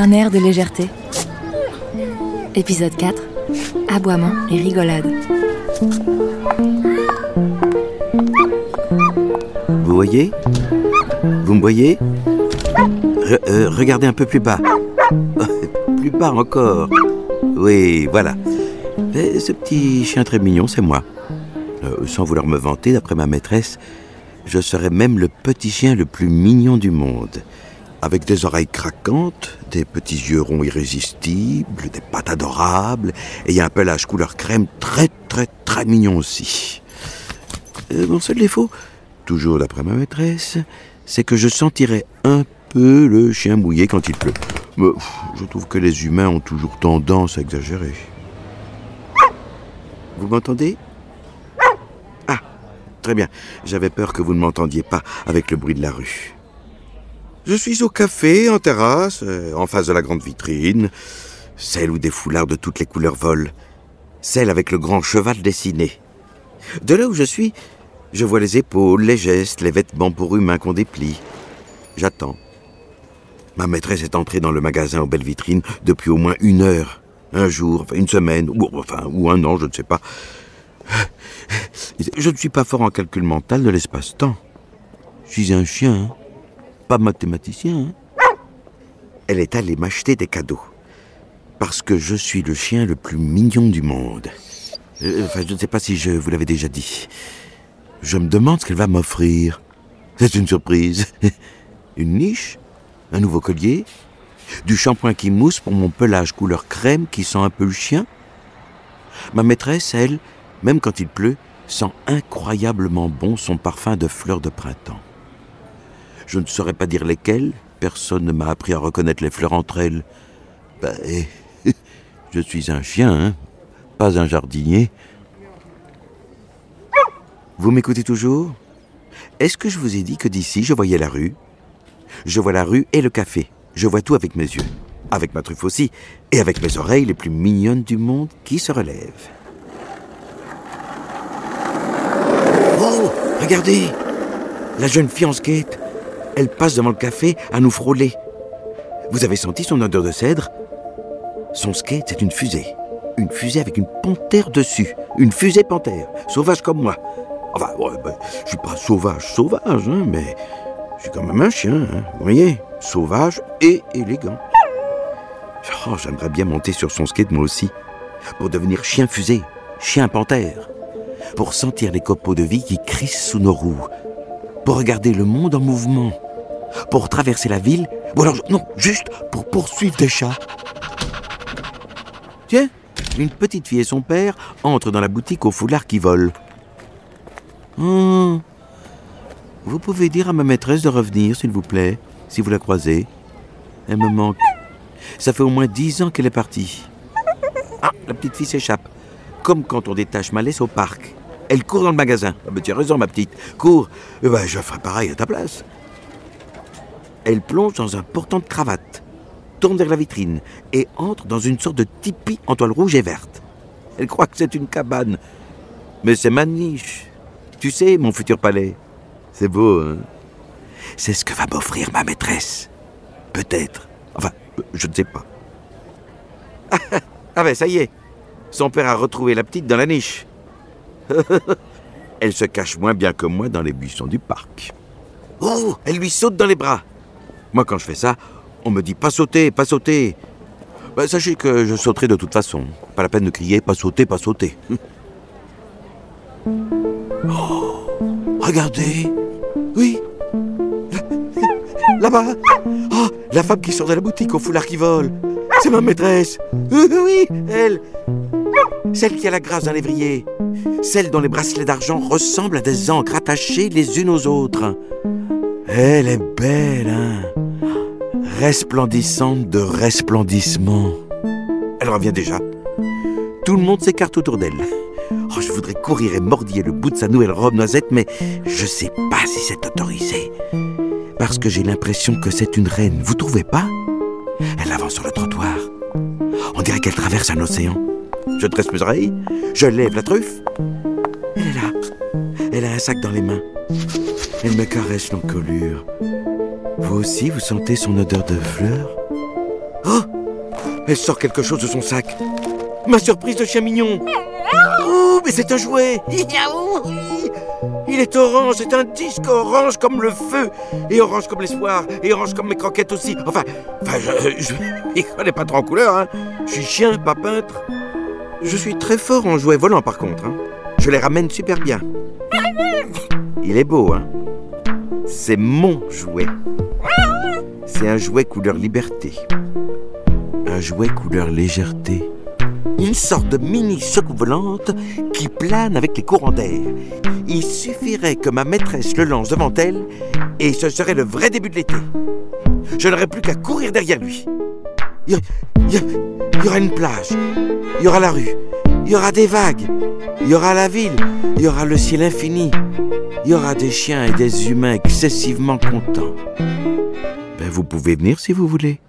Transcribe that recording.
Un air de légèreté. Épisode 4. Aboiement et rigolade. Vous voyez? Vous me voyez? Euh, Regardez un peu plus bas. plus bas encore. Oui, voilà. Ce petit chien très mignon, c'est moi. Euh, sans vouloir me vanter, d'après ma maîtresse, je serais même le petit chien le plus mignon du monde. Avec des oreilles craquantes, des petits yeux ronds irrésistibles, des pattes adorables, et un pelage couleur crème très très très mignon aussi. Euh, mon seul défaut, toujours d'après ma maîtresse, c'est que je sentirais un peu le chien mouillé quand il pleut. Mais je trouve que les humains ont toujours tendance à exagérer. Vous m'entendez? Ah, très bien. J'avais peur que vous ne m'entendiez pas avec le bruit de la rue. Je suis au café, en terrasse, euh, en face de la grande vitrine, celle où des foulards de toutes les couleurs volent, celle avec le grand cheval dessiné. De là où je suis, je vois les épaules, les gestes, les vêtements pour humains qu'on déplie. J'attends. Ma maîtresse est entrée dans le magasin aux belles vitrines depuis au moins une heure, un jour, une semaine, ou un an, je ne sais pas. Je ne suis pas fort en calcul mental de l'espace-temps. Je suis un chien, hein. Pas mathématicien. hein. Elle est allée m'acheter des cadeaux. Parce que je suis le chien le plus mignon du monde. Euh, Enfin, je ne sais pas si je vous l'avais déjà dit. Je me demande ce qu'elle va m'offrir. C'est une surprise. Une niche Un nouveau collier Du shampoing qui mousse pour mon pelage couleur crème qui sent un peu le chien Ma maîtresse, elle, même quand il pleut, sent incroyablement bon son parfum de fleurs de printemps. Je ne saurais pas dire lesquelles, personne ne m'a appris à reconnaître les fleurs entre elles. Ben, je suis un chien, hein, pas un jardinier. Vous m'écoutez toujours? Est-ce que je vous ai dit que d'ici je voyais la rue? Je vois la rue et le café. Je vois tout avec mes yeux. Avec ma truffe aussi. Et avec mes oreilles les plus mignonnes du monde qui se relèvent. Oh Regardez La jeune fille en skate. Elle passe devant le café à nous frôler. Vous avez senti son odeur de cèdre? Son skate, c'est une fusée. Une fusée avec une panthère dessus. Une fusée panthère. Sauvage comme moi. Enfin, ouais, ben, je suis pas sauvage, sauvage, hein, mais je suis quand même un chien, hein, vous voyez? Sauvage et élégant. Oh, j'aimerais bien monter sur son skate moi aussi. Pour devenir chien fusée, chien panthère. Pour sentir les copeaux de vie qui crissent sous nos roues. Pour regarder le monde en mouvement. Pour traverser la ville. Ou alors, non, juste pour poursuivre des chats. Tiens, une petite fille et son père entrent dans la boutique au foulard qui vole. Hmm. Vous pouvez dire à ma maîtresse de revenir, s'il vous plaît, si vous la croisez. Elle me manque. Ça fait au moins dix ans qu'elle est partie. Ah, la petite fille s'échappe. Comme quand on détache ma laisse au parc. Elle court dans le magasin. Ah ben, tu raison, ma petite. Cours. Eh ben, je ferai pareil à ta place. Elle plonge dans un portant de cravate, tourne vers la vitrine et entre dans une sorte de tipi en toile rouge et verte. Elle croit que c'est une cabane. Mais c'est ma niche. Tu sais, mon futur palais. C'est beau, hein C'est ce que va m'offrir ma maîtresse. Peut-être. Enfin, je ne sais pas. ah ben, ça y est. Son père a retrouvé la petite dans la niche. elle se cache moins bien que moi dans les buissons du parc. Oh, elle lui saute dans les bras. Moi, quand je fais ça, on me dit pas sauter, pas sauter. Ben, sachez que je sauterai de toute façon. Pas la peine de crier pas sauter, pas sauter. Oh, regardez. Oui. Là-bas. Oh, la femme qui sort de la boutique au foulard qui vole. C'est ma maîtresse. Oui, elle. Celle qui a la grâce d'un lévrier. Celle dont les bracelets d'argent ressemblent à des encres attachées les unes aux autres. Elle est belle, hein Resplendissante de resplendissement. Elle revient déjà. Tout le monde s'écarte autour d'elle. Oh, je voudrais courir et mordiller le bout de sa nouvelle robe noisette, mais je sais pas si c'est autorisé. Parce que j'ai l'impression que c'est une reine, vous trouvez pas? Elle avance sur le trottoir. On dirait qu'elle traverse un océan. Je dresse mes oreilles, je lève la truffe. Elle est là. Elle a un sac dans les mains. Elle me caresse l'encolure. Vous aussi, vous sentez son odeur de fleurs? Oh Elle sort quelque chose de son sac. Ma surprise de chien mignon. Oh, mais c'est un jouet. Il est orange, c'est un disque orange comme le feu, et orange comme l'espoir, et orange comme mes croquettes aussi. Enfin, enfin je ne connais pas trop en couleur, hein. Je suis chien, pas peintre. Je suis très fort en jouets volants par contre. Hein. Je les ramène super bien. Il est beau, hein C'est mon jouet. C'est un jouet couleur liberté. Un jouet couleur légèreté. Une sorte de mini soucoupe volante qui plane avec les courants d'air. Il suffirait que ma maîtresse le lance devant elle et ce serait le vrai début de l'été. Je n'aurais plus qu'à courir derrière lui. Il y, aura une plage, il y aura la rue, il y aura des vagues, il y aura la ville, il y aura le ciel infini, il y aura des chiens et des humains excessivement contents. Ben, vous pouvez venir si vous voulez.